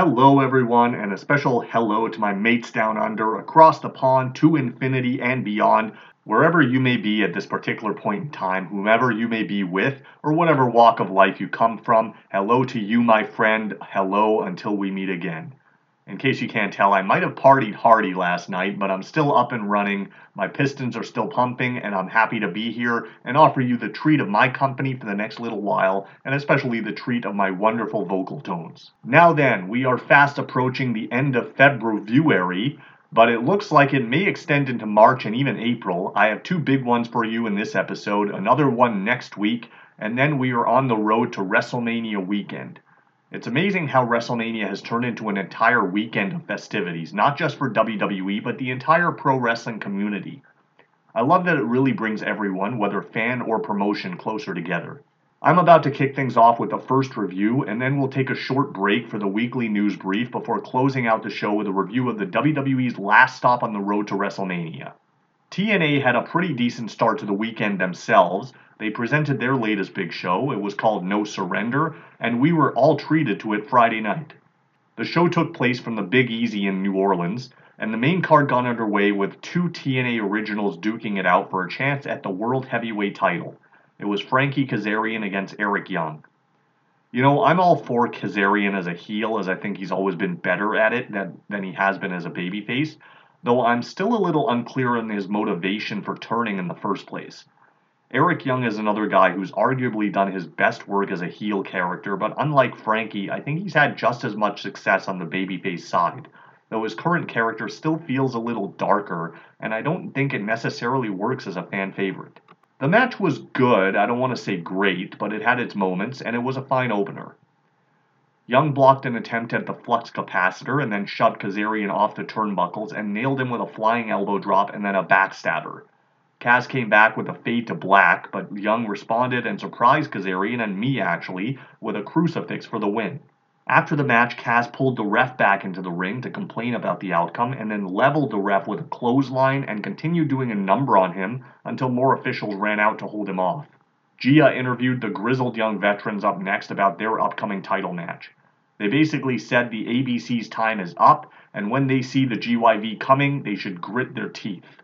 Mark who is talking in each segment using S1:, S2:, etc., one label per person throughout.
S1: Hello, everyone, and a special hello to my mates down under, across the pond, to infinity and beyond, wherever you may be at this particular point in time, whomever you may be with, or whatever walk of life you come from. Hello to you, my friend. Hello until we meet again. In case you can't tell, I might have partied hardy last night, but I'm still up and running. My pistons are still pumping, and I'm happy to be here and offer you the treat of my company for the next little while, and especially the treat of my wonderful vocal tones. Now then, we are fast approaching the end of February, but it looks like it may extend into March and even April. I have two big ones for you in this episode, another one next week, and then we are on the road to WrestleMania weekend. It's amazing how WrestleMania has turned into an entire weekend of festivities, not just for WWE, but the entire pro wrestling community. I love that it really brings everyone, whether fan or promotion, closer together. I'm about to kick things off with the first review, and then we'll take a short break for the weekly news brief before closing out the show with a review of the WWE's last stop on the road to WrestleMania. TNA had a pretty decent start to the weekend themselves. They presented their latest big show. It was called No Surrender, and we were all treated to it Friday night. The show took place from the Big Easy in New Orleans, and the main card got underway with two TNA originals duking it out for a chance at the World Heavyweight title. It was Frankie Kazarian against Eric Young. You know, I'm all for Kazarian as a heel, as I think he's always been better at it than, than he has been as a babyface, though I'm still a little unclear on his motivation for turning in the first place. Eric Young is another guy who's arguably done his best work as a heel character, but unlike Frankie, I think he's had just as much success on the babyface side, though his current character still feels a little darker, and I don't think it necessarily works as a fan favorite. The match was good, I don't want to say great, but it had its moments, and it was a fine opener. Young blocked an attempt at the flux capacitor and then shoved Kazarian off the turnbuckles and nailed him with a flying elbow drop and then a backstabber. Kaz came back with a fade to black, but Young responded and surprised Kazarian and me actually with a crucifix for the win. After the match, Kaz pulled the ref back into the ring to complain about the outcome and then leveled the ref with a clothesline and continued doing a number on him until more officials ran out to hold him off. Gia interviewed the grizzled young veterans up next about their upcoming title match. They basically said the ABC's time is up, and when they see the GYV coming, they should grit their teeth.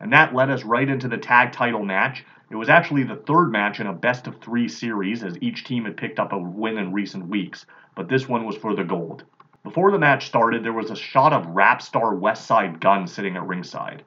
S1: And that led us right into the tag title match. It was actually the third match in a best of three series, as each team had picked up a win in recent weeks, but this one was for the gold. Before the match started, there was a shot of rap star Westside Gunn sitting at ringside.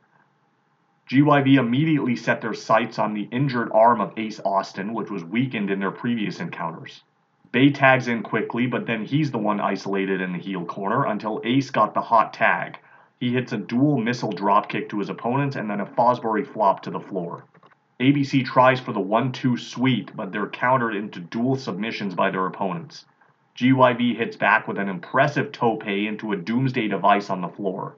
S1: GYV immediately set their sights on the injured arm of Ace Austin, which was weakened in their previous encounters. Bey tags in quickly, but then he's the one isolated in the heel corner until Ace got the hot tag. He hits a dual missile dropkick to his opponent and then a Fosbury flop to the floor. ABC tries for the 1 2 sweep, but they're countered into dual submissions by their opponents. GYV hits back with an impressive tope into a doomsday device on the floor.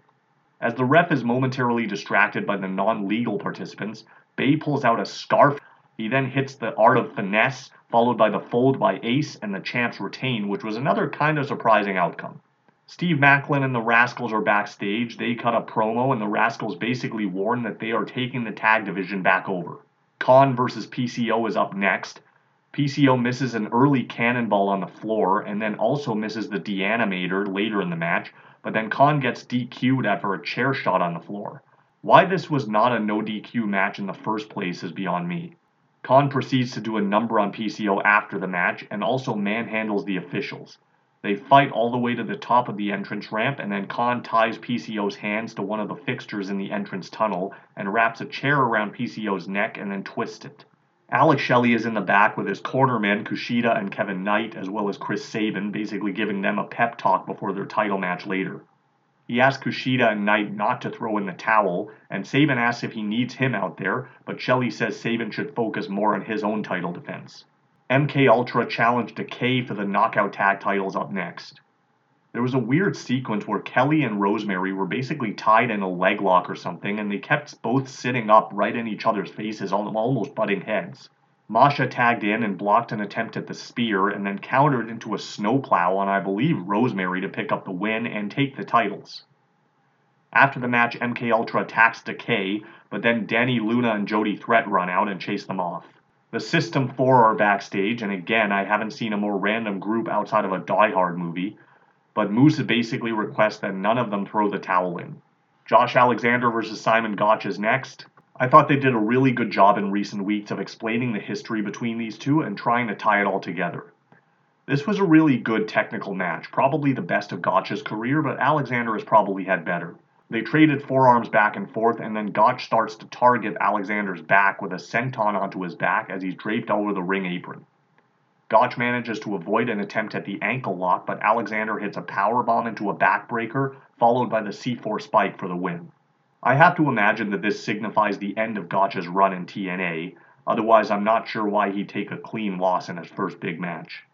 S1: As the ref is momentarily distracted by the non legal participants, Bey pulls out a scarf. He then hits the art of finesse, followed by the fold by Ace, and the champs retain, which was another kind of surprising outcome. Steve Maclin and the Rascals are backstage. They cut a promo, and the Rascals basically warn that they are taking the tag division back over. Khan versus PCO is up next. PCO misses an early cannonball on the floor and then also misses the deanimator later in the match, but then Khan gets DQ'd after a chair shot on the floor. Why this was not a no DQ match in the first place is beyond me. Khan proceeds to do a number on PCO after the match and also manhandles the officials. They fight all the way to the top of the entrance ramp, and then Khan ties PCO's hands to one of the fixtures in the entrance tunnel and wraps a chair around PCO's neck and then twists it. Alex Shelley is in the back with his cornermen Kushida and Kevin Knight, as well as Chris Sabin, basically giving them a pep talk before their title match later. He asks Kushida and Knight not to throw in the towel, and Sabin asks if he needs him out there, but Shelley says Sabin should focus more on his own title defense. MK Ultra challenged Decay for the knockout tag titles up next. There was a weird sequence where Kelly and Rosemary were basically tied in a leg lock or something, and they kept both sitting up right in each other's faces, almost butting heads. Masha tagged in and blocked an attempt at the spear, and then countered into a snowplow on, I believe, Rosemary to pick up the win and take the titles. After the match, MK Ultra attacks Decay, but then Dani, Luna, and Jody Threat run out and chase them off. The System 4 are backstage, and again, I haven't seen a more random group outside of a Die Hard movie but Moose basically requests that none of them throw the towel in. Josh Alexander versus Simon Gotch is next. I thought they did a really good job in recent weeks of explaining the history between these two and trying to tie it all together. This was a really good technical match, probably the best of Gotch's career, but Alexander has probably had better. They traded forearms back and forth, and then Gotch starts to target Alexander's back with a senton onto his back as he's draped over the ring apron. Gotch manages to avoid an attempt at the ankle lock, but Alexander hits a power bomb into a backbreaker, followed by the C4 spike for the win. I have to imagine that this signifies the end of Gotch's run in TNA, otherwise, I'm not sure why he'd take a clean loss in his first big match.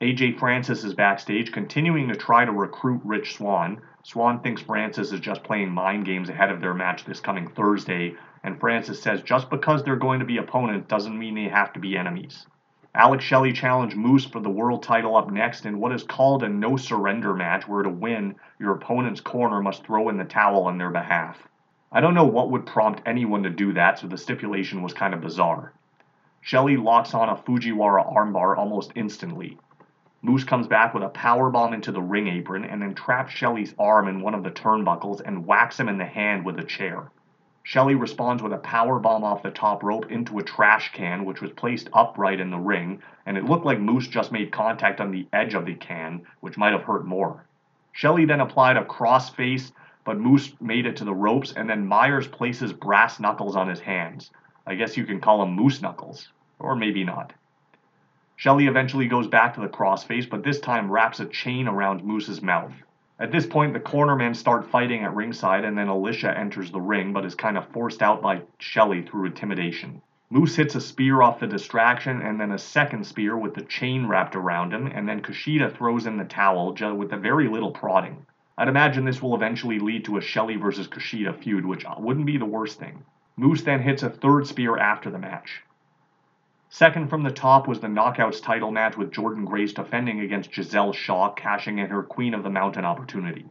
S1: AJ Francis is backstage, continuing to try to recruit Rich Swann. Swann thinks Francis is just playing mind games ahead of their match this coming Thursday, and Francis says just because they're going to be opponents doesn't mean they have to be enemies. Alex Shelley challenged Moose for the world title up next in what is called a no surrender match, where to win, your opponent's corner must throw in the towel on their behalf. I don't know what would prompt anyone to do that, so the stipulation was kind of bizarre. Shelley locks on a Fujiwara armbar almost instantly. Moose comes back with a power bomb into the ring apron and then traps Shelley's arm in one of the turnbuckles and whacks him in the hand with a chair. Shelley responds with a power bomb off the top rope into a trash can, which was placed upright in the ring, and it looked like Moose just made contact on the edge of the can, which might have hurt more. Shelley then applied a crossface, but Moose made it to the ropes, and then Myers places brass knuckles on his hands. I guess you can call them Moose knuckles, or maybe not. Shelley eventually goes back to the crossface, but this time wraps a chain around Moose's mouth. At this point, the cornermen start fighting at ringside, and then Alisha enters the ring, but is kind of forced out by Shelley through intimidation. Moose hits a spear off the distraction, and then a second spear with the chain wrapped around him, and then Kushida throws in the towel with a very little prodding. I'd imagine this will eventually lead to a Shelley versus Kushida feud, which wouldn't be the worst thing. Moose then hits a third spear after the match. Second from the top was the Knockouts title match with Jordynne Grace defending against Gisele Shaw, cashing in her Queen of the Mountain opportunity.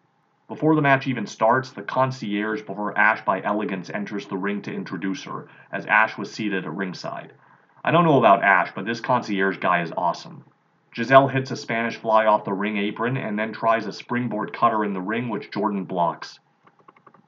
S1: Before the match even starts, the concierge before Ash by Elegance enters the ring to introduce her, as Ash was seated at ringside. I don't know about Ash, but this concierge guy is awesome. Giselle hits a Spanish fly off the ring apron and then tries a springboard cutter in the ring, which Jordan blocks.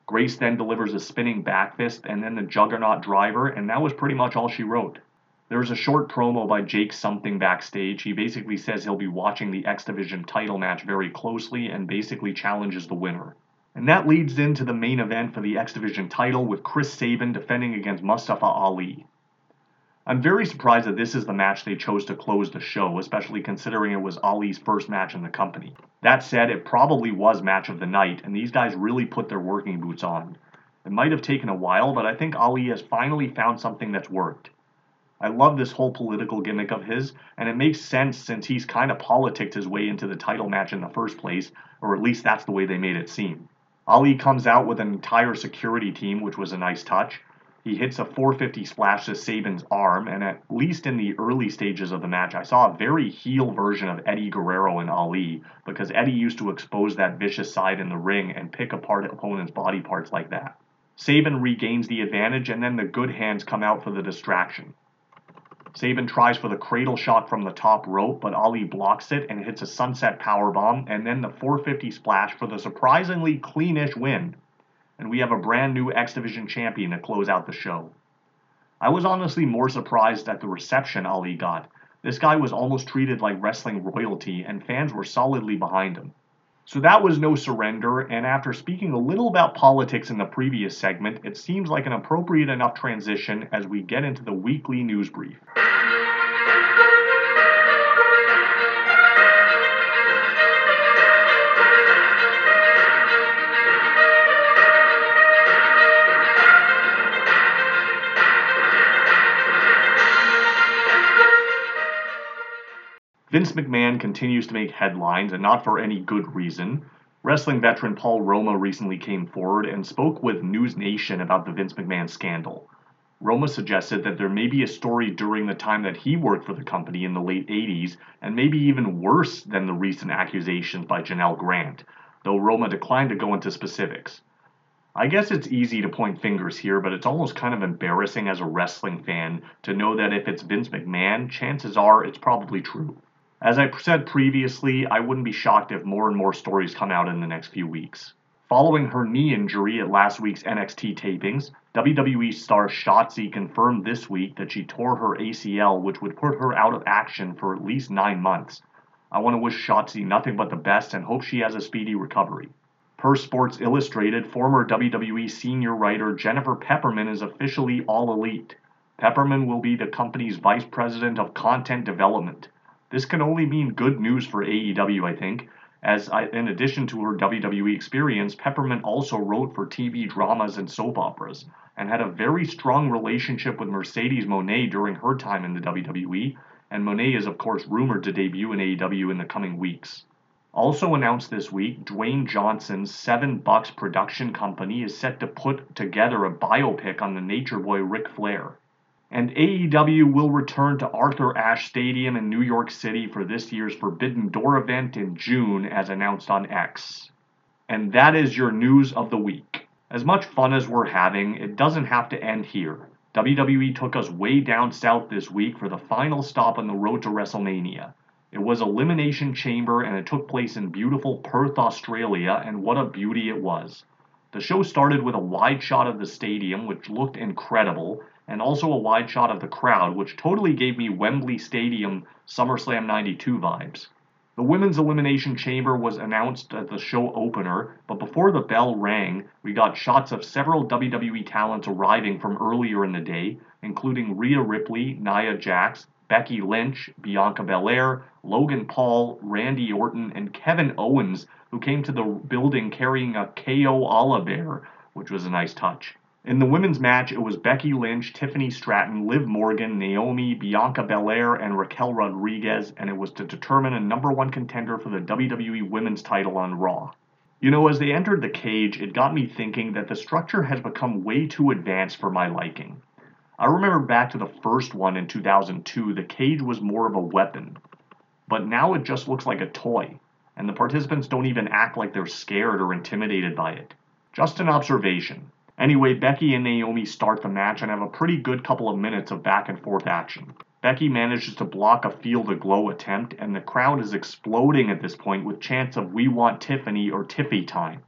S1: Grace then delivers a spinning back fist and then the juggernaut driver, and that was pretty much all she wrote. There was a short promo by Jake something backstage. He basically says he'll be watching the X Division title match very closely and basically challenges the winner. And that leads into the main event for the X Division title with Chris Sabin defending against Mustafa Ali. I'm very surprised that this is the match they chose to close the show, especially considering it was Ali's first match in the company. That said, it probably was match of the night, and these guys really put their working boots on. It might have taken a while, but I think Ali has finally found something that's worked. I love this whole political gimmick of his, and it makes sense since he's kind of politicked his way into the title match in the first place, or at least that's the way they made it seem. Ali comes out with an entire security team, which was a nice touch. He hits a 450 splash to Sabin's arm, and at least in the early stages of the match, I saw a very heel version of Eddie Guerrero and Ali, because Eddie used to expose that vicious side in the ring and pick apart opponents' body parts like that. Sabin regains the advantage, and then the good hands come out for the distraction. Sabin tries for the cradle shot from the top rope, but Ali blocks it and hits a sunset power bomb, and then the 450 splash for the surprisingly cleanish win. And we have a brand new X Division champion to close out the show. I was honestly more surprised at the reception Ali got. This guy was almost treated like wrestling royalty, and fans were solidly behind him. So that was no surrender, and after speaking a little about politics in the previous segment, it seems like an appropriate enough transition as we get into the weekly news brief. Vince McMahon continues to make headlines, and not for any good reason. Wrestling veteran Paul Roma recently came forward and spoke with News Nation about the Vince McMahon scandal. Roma suggested that there may be a story during the time that he worked for the company in the late 80s, and maybe even worse than the recent accusations by Janel Grant, though Roma declined to go into specifics. I guess it's easy to point fingers here, but it's almost kind of embarrassing as a wrestling fan to know that if it's Vince McMahon, chances are it's probably true. As I said previously, I wouldn't be shocked if more and more stories come out in the next few weeks. Following her knee injury at last week's NXT tapings, WWE star Shotzi confirmed this week that she tore her ACL, which would put her out of action for at least nine months. I want to wish Shotzi nothing but the best and hope she has a speedy recovery. Per Sports Illustrated, former WWE senior writer Jennifer Pepperman is officially all elite. Pepperman will be the company's vice president of content development. This can only mean good news for AEW, I think, as I, in addition to her WWE experience, Pepperman also wrote for TV dramas and soap operas, and had a very strong relationship with Mercedes Moné during her time in the WWE, and Moné is of course rumored to debut in AEW in the coming weeks. Also announced this week, Dwayne Johnson's Seven Bucks production company is set to put together a biopic on the Nature Boy Ric Flair and AEW will return to Arthur Ashe Stadium in New York City for this year's Forbidden Door event in June, as announced on X. And that is your news of the week. As much fun as we're having, it doesn't have to end here. WWE took us way down south this week for the final stop on the road to WrestleMania. It was Elimination Chamber and it took place in beautiful Perth, Australia, and what a beauty it was. The show started with a wide shot of the stadium, which looked incredible, and also a wide shot of the crowd, which totally gave me Wembley Stadium SummerSlam 92 vibes. The Women's Elimination Chamber was announced at the show opener, but before the bell rang, we got shots of several WWE talents arriving from earlier in the day, including Rhea Ripley, Nia Jax, Becky Lynch, Bianca Belair, Logan Paul, Randy Orton, and Kevin Owens, who came to the building carrying a KO Oliver, which was a nice touch. In the women's match, it was Becky Lynch, Tiffany Stratton, Liv Morgan, Naomi, Bianca Belair, and Raquel Rodriguez, and it was to determine a number one contender for the WWE Women's title on Raw. You know, as they entered the cage, it got me thinking that the structure has become way too advanced for my liking. I remember back to the first one in 2002, the cage was more of a weapon. But now it just looks like a toy, and the participants don't even act like they're scared or intimidated by it. Just an observation. Anyway, Becky and Naomi start the match and have a pretty good couple of minutes of back and forth action. Becky manages to block a Feel the Glow attempt, and the crowd is exploding at this point with chants of We Want Tiffany or Tiffy time.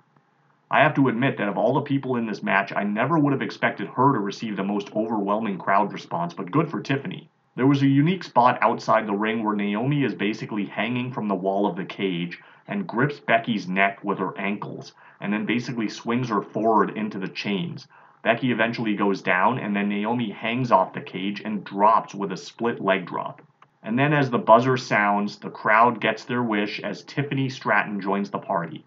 S1: I have to admit that of all the people in this match, I never would have expected her to receive the most overwhelming crowd response, but good for Tiffany. There was a unique spot outside the ring where Naomi is basically hanging from the wall of the cage and grips Becky's neck with her ankles, and then basically swings her forward into the chains. Becky eventually goes down, and then Naomi hangs off the cage and drops with a split leg drop. And then, as the buzzer sounds, the crowd gets their wish as Tiffany Stratton joins the party.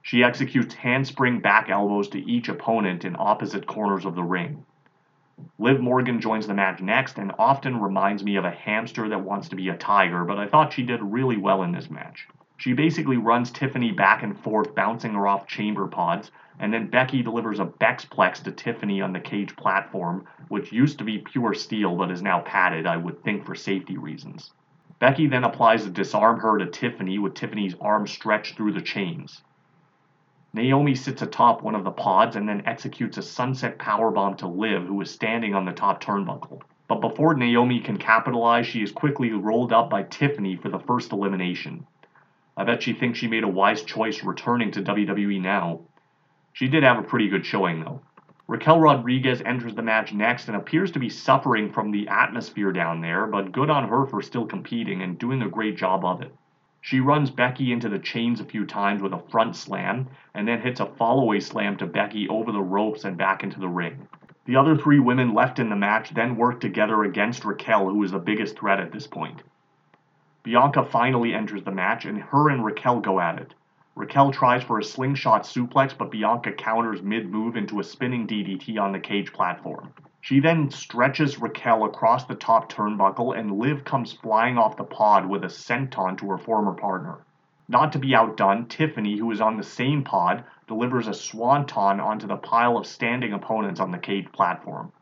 S1: She executes handspring back elbows to each opponent in opposite corners of the ring. Liv Morgan joins the match next and often reminds me of a hamster that wants to be a tiger, but I thought she did really well in this match. She basically runs Tiffany back and forth, bouncing her off chamber pods, and then Becky delivers a Bexplex to Tiffany on the cage platform, which used to be pure steel but is now padded, I would think for safety reasons. Becky then applies a disarm her to Tiffany with Tiffany's arm stretched through the chains. Naomi sits atop one of the pods and then executes a sunset powerbomb to Liv, who is standing on the top turnbuckle. But before Naomi can capitalize, she is quickly rolled up by Tiffany for the first elimination. I bet she thinks she made a wise choice returning to WWE now. She did have a pretty good showing, though. Raquel Rodriguez enters the match next and appears to be suffering from the atmosphere down there, but good on her for still competing and doing a great job of it. She runs Becky into the chains a few times with a front slam, and then hits a fallaway slam to Becky over the ropes and back into the ring. The other three women left in the match then work together against Raquel, who is the biggest threat at this point. Bianca finally enters the match, and her and Raquel go at it. Raquel tries for a slingshot suplex, but Bianca counters mid move into a spinning DDT on the cage platform. She then stretches Raquel across the top turnbuckle, and Liv comes flying off the pod with a senton to her former partner. Not to be outdone, Tiffany, who is on the same pod, delivers a swanton onto the pile of standing opponents on the cage platform.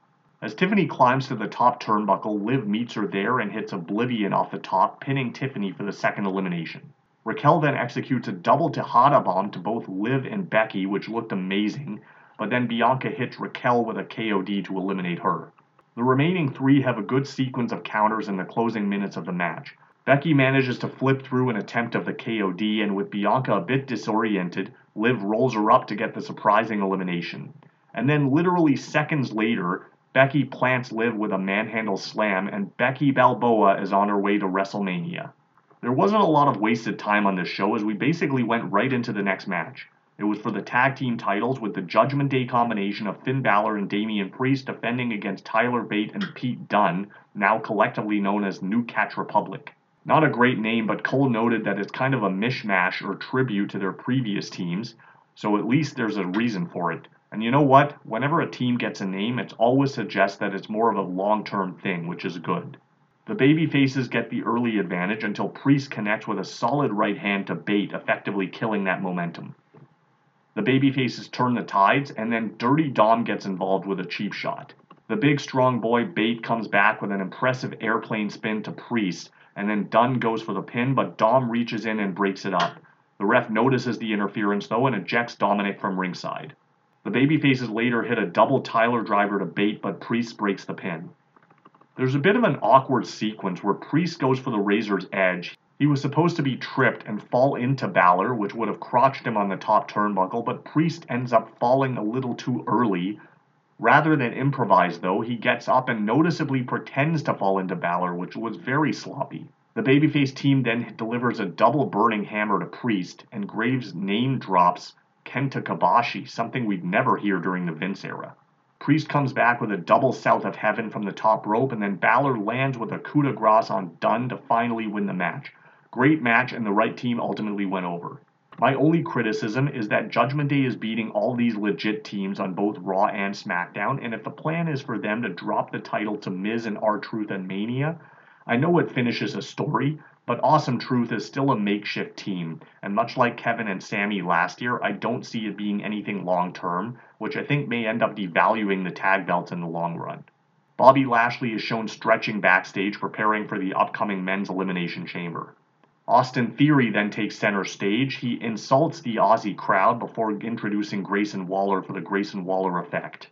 S1: As Tiffany climbs to the top turnbuckle, Liv meets her there and hits Oblivion off the top, pinning Tiffany for the second elimination. Raquel then executes a double Tejana bomb to both Liv and Becky, which looked amazing, but then Bianca hits Raquel with a KOD to eliminate her. The remaining three have a good sequence of counters in the closing minutes of the match. Becky manages to flip through an attempt of the KOD, and with Bianca a bit disoriented, Liv rolls her up to get the surprising elimination. And then, literally seconds later, Becky plants Liv with a manhandle slam, and Becky Balboa is on her way to WrestleMania. There wasn't a lot of wasted time on this show as we basically went right into the next match. It was for the tag team titles with the Judgment Day combination of Finn Balor and Damian Priest defending against Tyler Bate and Pete Dunne, now collectively known as New Catch Republic. Not a great name, but Cole noted that it's kind of a mishmash or tribute to their previous teams, so at least there's a reason for it. And you know what? Whenever a team gets a name, it always suggests that it's more of a long term thing, which is good. The baby faces get the early advantage until Priest connects with a solid right hand to Bate, effectively killing that momentum. The babyfaces turn the tides, and then Dirty Dom gets involved with a cheap shot. The big strong boy Bate comes back with an impressive airplane spin to Priest, and then Dunne goes for the pin, but Dom reaches in and breaks it up. The ref notices the interference though and ejects Dominic from ringside. The babyfaces later hit a double Tyler driver to Bate, but Priest breaks the pin. There's a bit of an awkward sequence where Priest goes for the razor's edge. He was supposed to be tripped and fall into Balor, which would have crotched him on the top turnbuckle, but Priest ends up falling a little too early. Rather than improvise, though, he gets up and noticeably pretends to fall into Balor, which was very sloppy. The babyface team then delivers a double burning hammer to Priest, and Graves name drops Kenta Kobashi, something we'd never hear during the Vince era. Priest comes back with a double south of heaven from the top rope, and then Balor lands with a coup de grace on Dunne to finally win the match. Great match, and the right team ultimately went over. My only criticism is that Judgment Day is beating all these legit teams on both Raw and SmackDown, and if the plan is for them to drop the title to Miz and R Truth and Mania, I know it finishes a story, but Awesome Truth is still a makeshift team, and much like Kevin and Sammy last year, I don't see it being anything long term, which I think may end up devaluing the tag belts in the long run. Bobby Lashley is shown stretching backstage preparing for the upcoming men's elimination chamber. Austin Theory then takes center stage. He insults the Aussie crowd before introducing Grayson Waller for the Grayson Waller effect.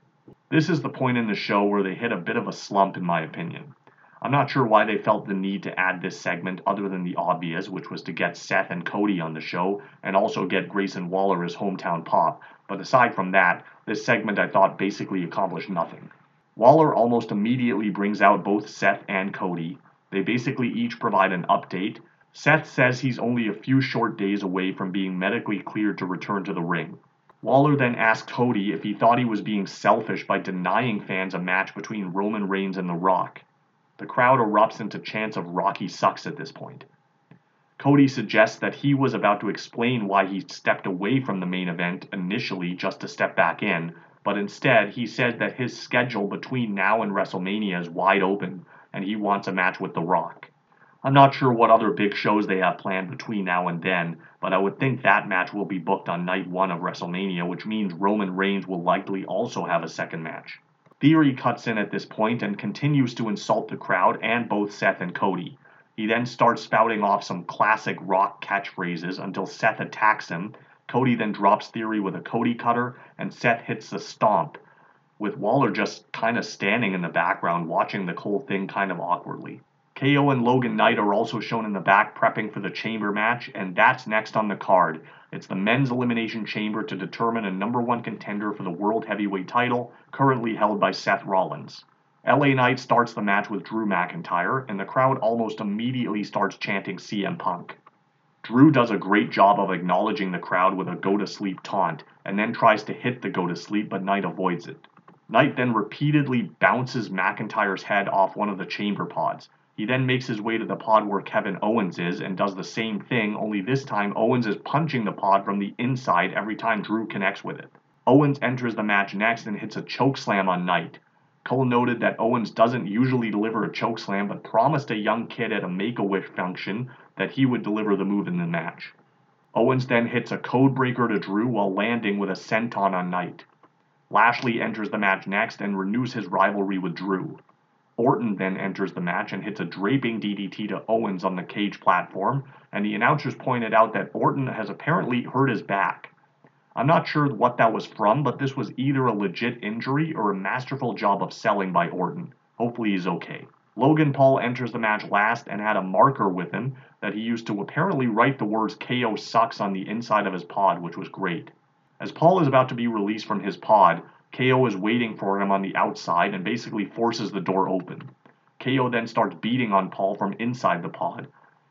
S1: This is the point in the show where they hit a bit of a slump, in my opinion. I'm not sure why they felt the need to add this segment other than the obvious, which was to get Seth and Cody on the show and also get Grayson Waller as hometown pop. But aside from that, this segment I thought basically accomplished nothing. Waller almost immediately brings out both Seth and Cody. They basically each provide an update, Seth says he's only a few short days away from being medically cleared to return to the ring. Waller then asked Cody if he thought he was being selfish by denying fans a match between Roman Reigns and The Rock. The crowd erupts into chants of Rocky sucks at this point. Cody suggests that he was about to explain why he stepped away from the main event initially just to step back in, but instead he said that his schedule between now and WrestleMania is wide open and he wants a match with The Rock. I'm not sure what other big shows they have planned between now and then, but I would think that match will be booked on night one of WrestleMania, which means Roman Reigns will likely also have a second match. Theory cuts in at this point and continues to insult the crowd and both Seth and Cody. He then starts spouting off some classic rock catchphrases until Seth attacks him. Cody then drops Theory with a Cody cutter, and Seth hits the stomp, with Waller just kind of standing in the background watching the whole thing kind of awkwardly. KO and Logan Knight are also shown in the back prepping for the chamber match, and that's next on the card. It's the men's elimination chamber to determine a number one contender for the world heavyweight title, currently held by Seth Rollins. LA Knight starts the match with Drew McIntyre, and the crowd almost immediately starts chanting CM Punk. Drew does a great job of acknowledging the crowd with a go to sleep taunt, and then tries to hit the go to sleep, but Knight avoids it. Knight then repeatedly bounces McIntyre's head off one of the chamber pods, he then makes his way to the pod where Kevin Owens is and does the same thing, only this time Owens is punching the pod from the inside every time Drew connects with it. Owens enters the match next and hits a choke slam on Knight. Cole noted that Owens doesn't usually deliver a chokeslam, but promised a young kid at a Make a Wish function that he would deliver the move in the match. Owens then hits a code breaker to Drew while landing with a senton on Knight. Lashley enters the match next and renews his rivalry with Drew. Orton then enters the match and hits a draping DDT to Owens on the cage platform, and the announcers pointed out that Orton has apparently hurt his back. I'm not sure what that was from, but this was either a legit injury or a masterful job of selling by Orton. Hopefully he's okay. Logan Paul enters the match last and had a marker with him that he used to apparently write the words KO sucks on the inside of his pod, which was great. As Paul is about to be released from his pod, KO is waiting for him on the outside and basically forces the door open. KO then starts beating on Paul from inside the pod,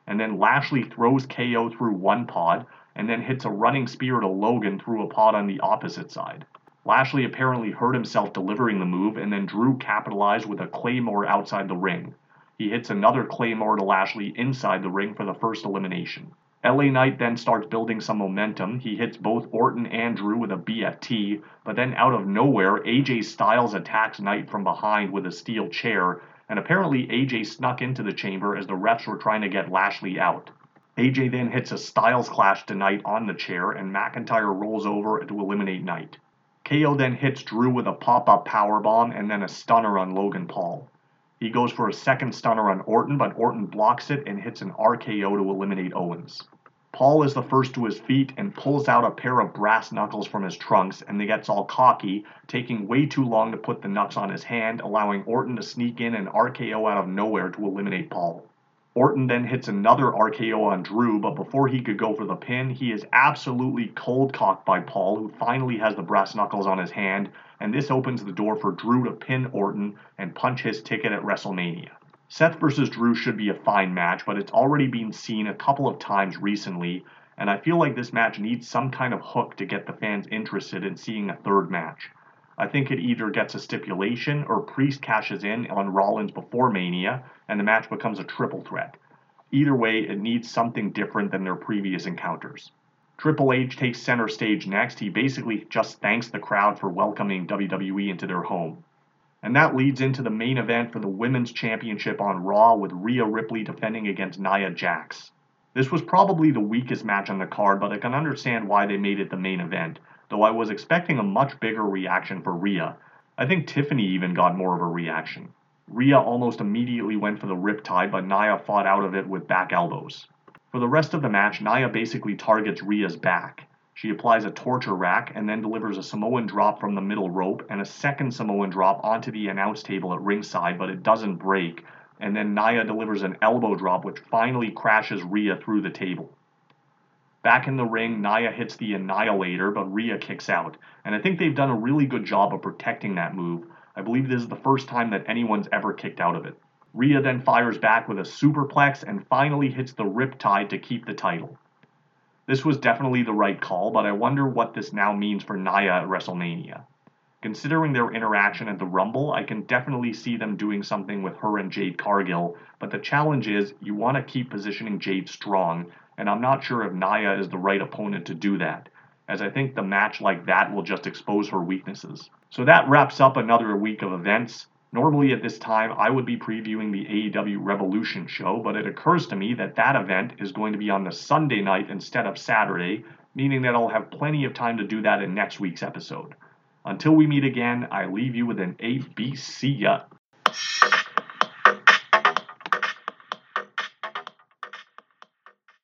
S1: and then Lashley throws KO through one pod and then hits a running spear to Logan through a pod on the opposite side. Lashley apparently hurt himself delivering the move, and then Drew capitalized with a Claymore outside the ring. He hits another Claymore to Lashley inside the ring for the first elimination. LA Knight then starts building some momentum. He hits both Orton and Drew with a BFT, but then out of nowhere, AJ Styles attacks Knight from behind with a steel chair, and apparently AJ snuck into the chamber as the refs were trying to get Lashley out. AJ then hits a Styles Clash to Knight on the chair, and McIntyre rolls over to eliminate Knight. KO then hits Drew with a pop up powerbomb and then a stunner on Logan Paul. He goes for a second stunner on Orton, but Orton blocks it and hits an RKO to eliminate Owens. Paul is the first to his feet and pulls out a pair of brass knuckles from his trunks and he gets all cocky, taking way too long to put the knucks on his hand, allowing Orton to sneak in an RKO out of nowhere to eliminate Paul. Orton then hits another RKO on Drew, but before he could go for the pin, he is absolutely cold cocked by Paul, who finally has the brass knuckles on his hand, and this opens the door for Drew to pin Orton and punch his ticket at WrestleMania. Seth versus Drew should be a fine match, but it's already been seen a couple of times recently, and I feel like this match needs some kind of hook to get the fans interested in seeing a third match. I think it either gets a stipulation or Priest cashes in on Rollins before Mania and the match becomes a triple threat. Either way, it needs something different than their previous encounters. Triple H takes center stage next. He basically just thanks the crowd for welcoming WWE into their home. And that leads into the main event for the Women's Championship on Raw with Rhea Ripley defending against Nia Jax. This was probably the weakest match on the card, but I can understand why they made it the main event though I was expecting a much bigger reaction for Rhea. I think Tiffany even got more of a reaction. Rhea almost immediately went for the riptide, but Nia fought out of it with back elbows. For the rest of the match, Nia basically targets Rhea's back. She applies a torture rack and then delivers a Samoan drop from the middle rope and a second Samoan drop onto the announce table at ringside, but it doesn't break. And then Nia delivers an elbow drop, which finally crashes Rhea through the table. Back in the ring, Nia hits the Annihilator, but Rhea kicks out. And I think they've done a really good job of protecting that move. I believe this is the first time that anyone's ever kicked out of it. Rhea then fires back with a superplex and finally hits the Riptide to keep the title. This was definitely the right call, but I wonder what this now means for Nia at WrestleMania. Considering their interaction at the Rumble, I can definitely see them doing something with her and Jade Cargill, but the challenge is you want to keep positioning Jade strong, and I'm not sure if Nia is the right opponent to do that, as I think the match like that will just expose her weaknesses. So that wraps up another week of events. Normally at this time, I would be previewing the AEW Revolution show, but it occurs to me that that event is going to be on the Sunday night instead of Saturday, meaning that I'll have plenty of time to do that in next week's episode. Until we meet again, I leave you with an ABC.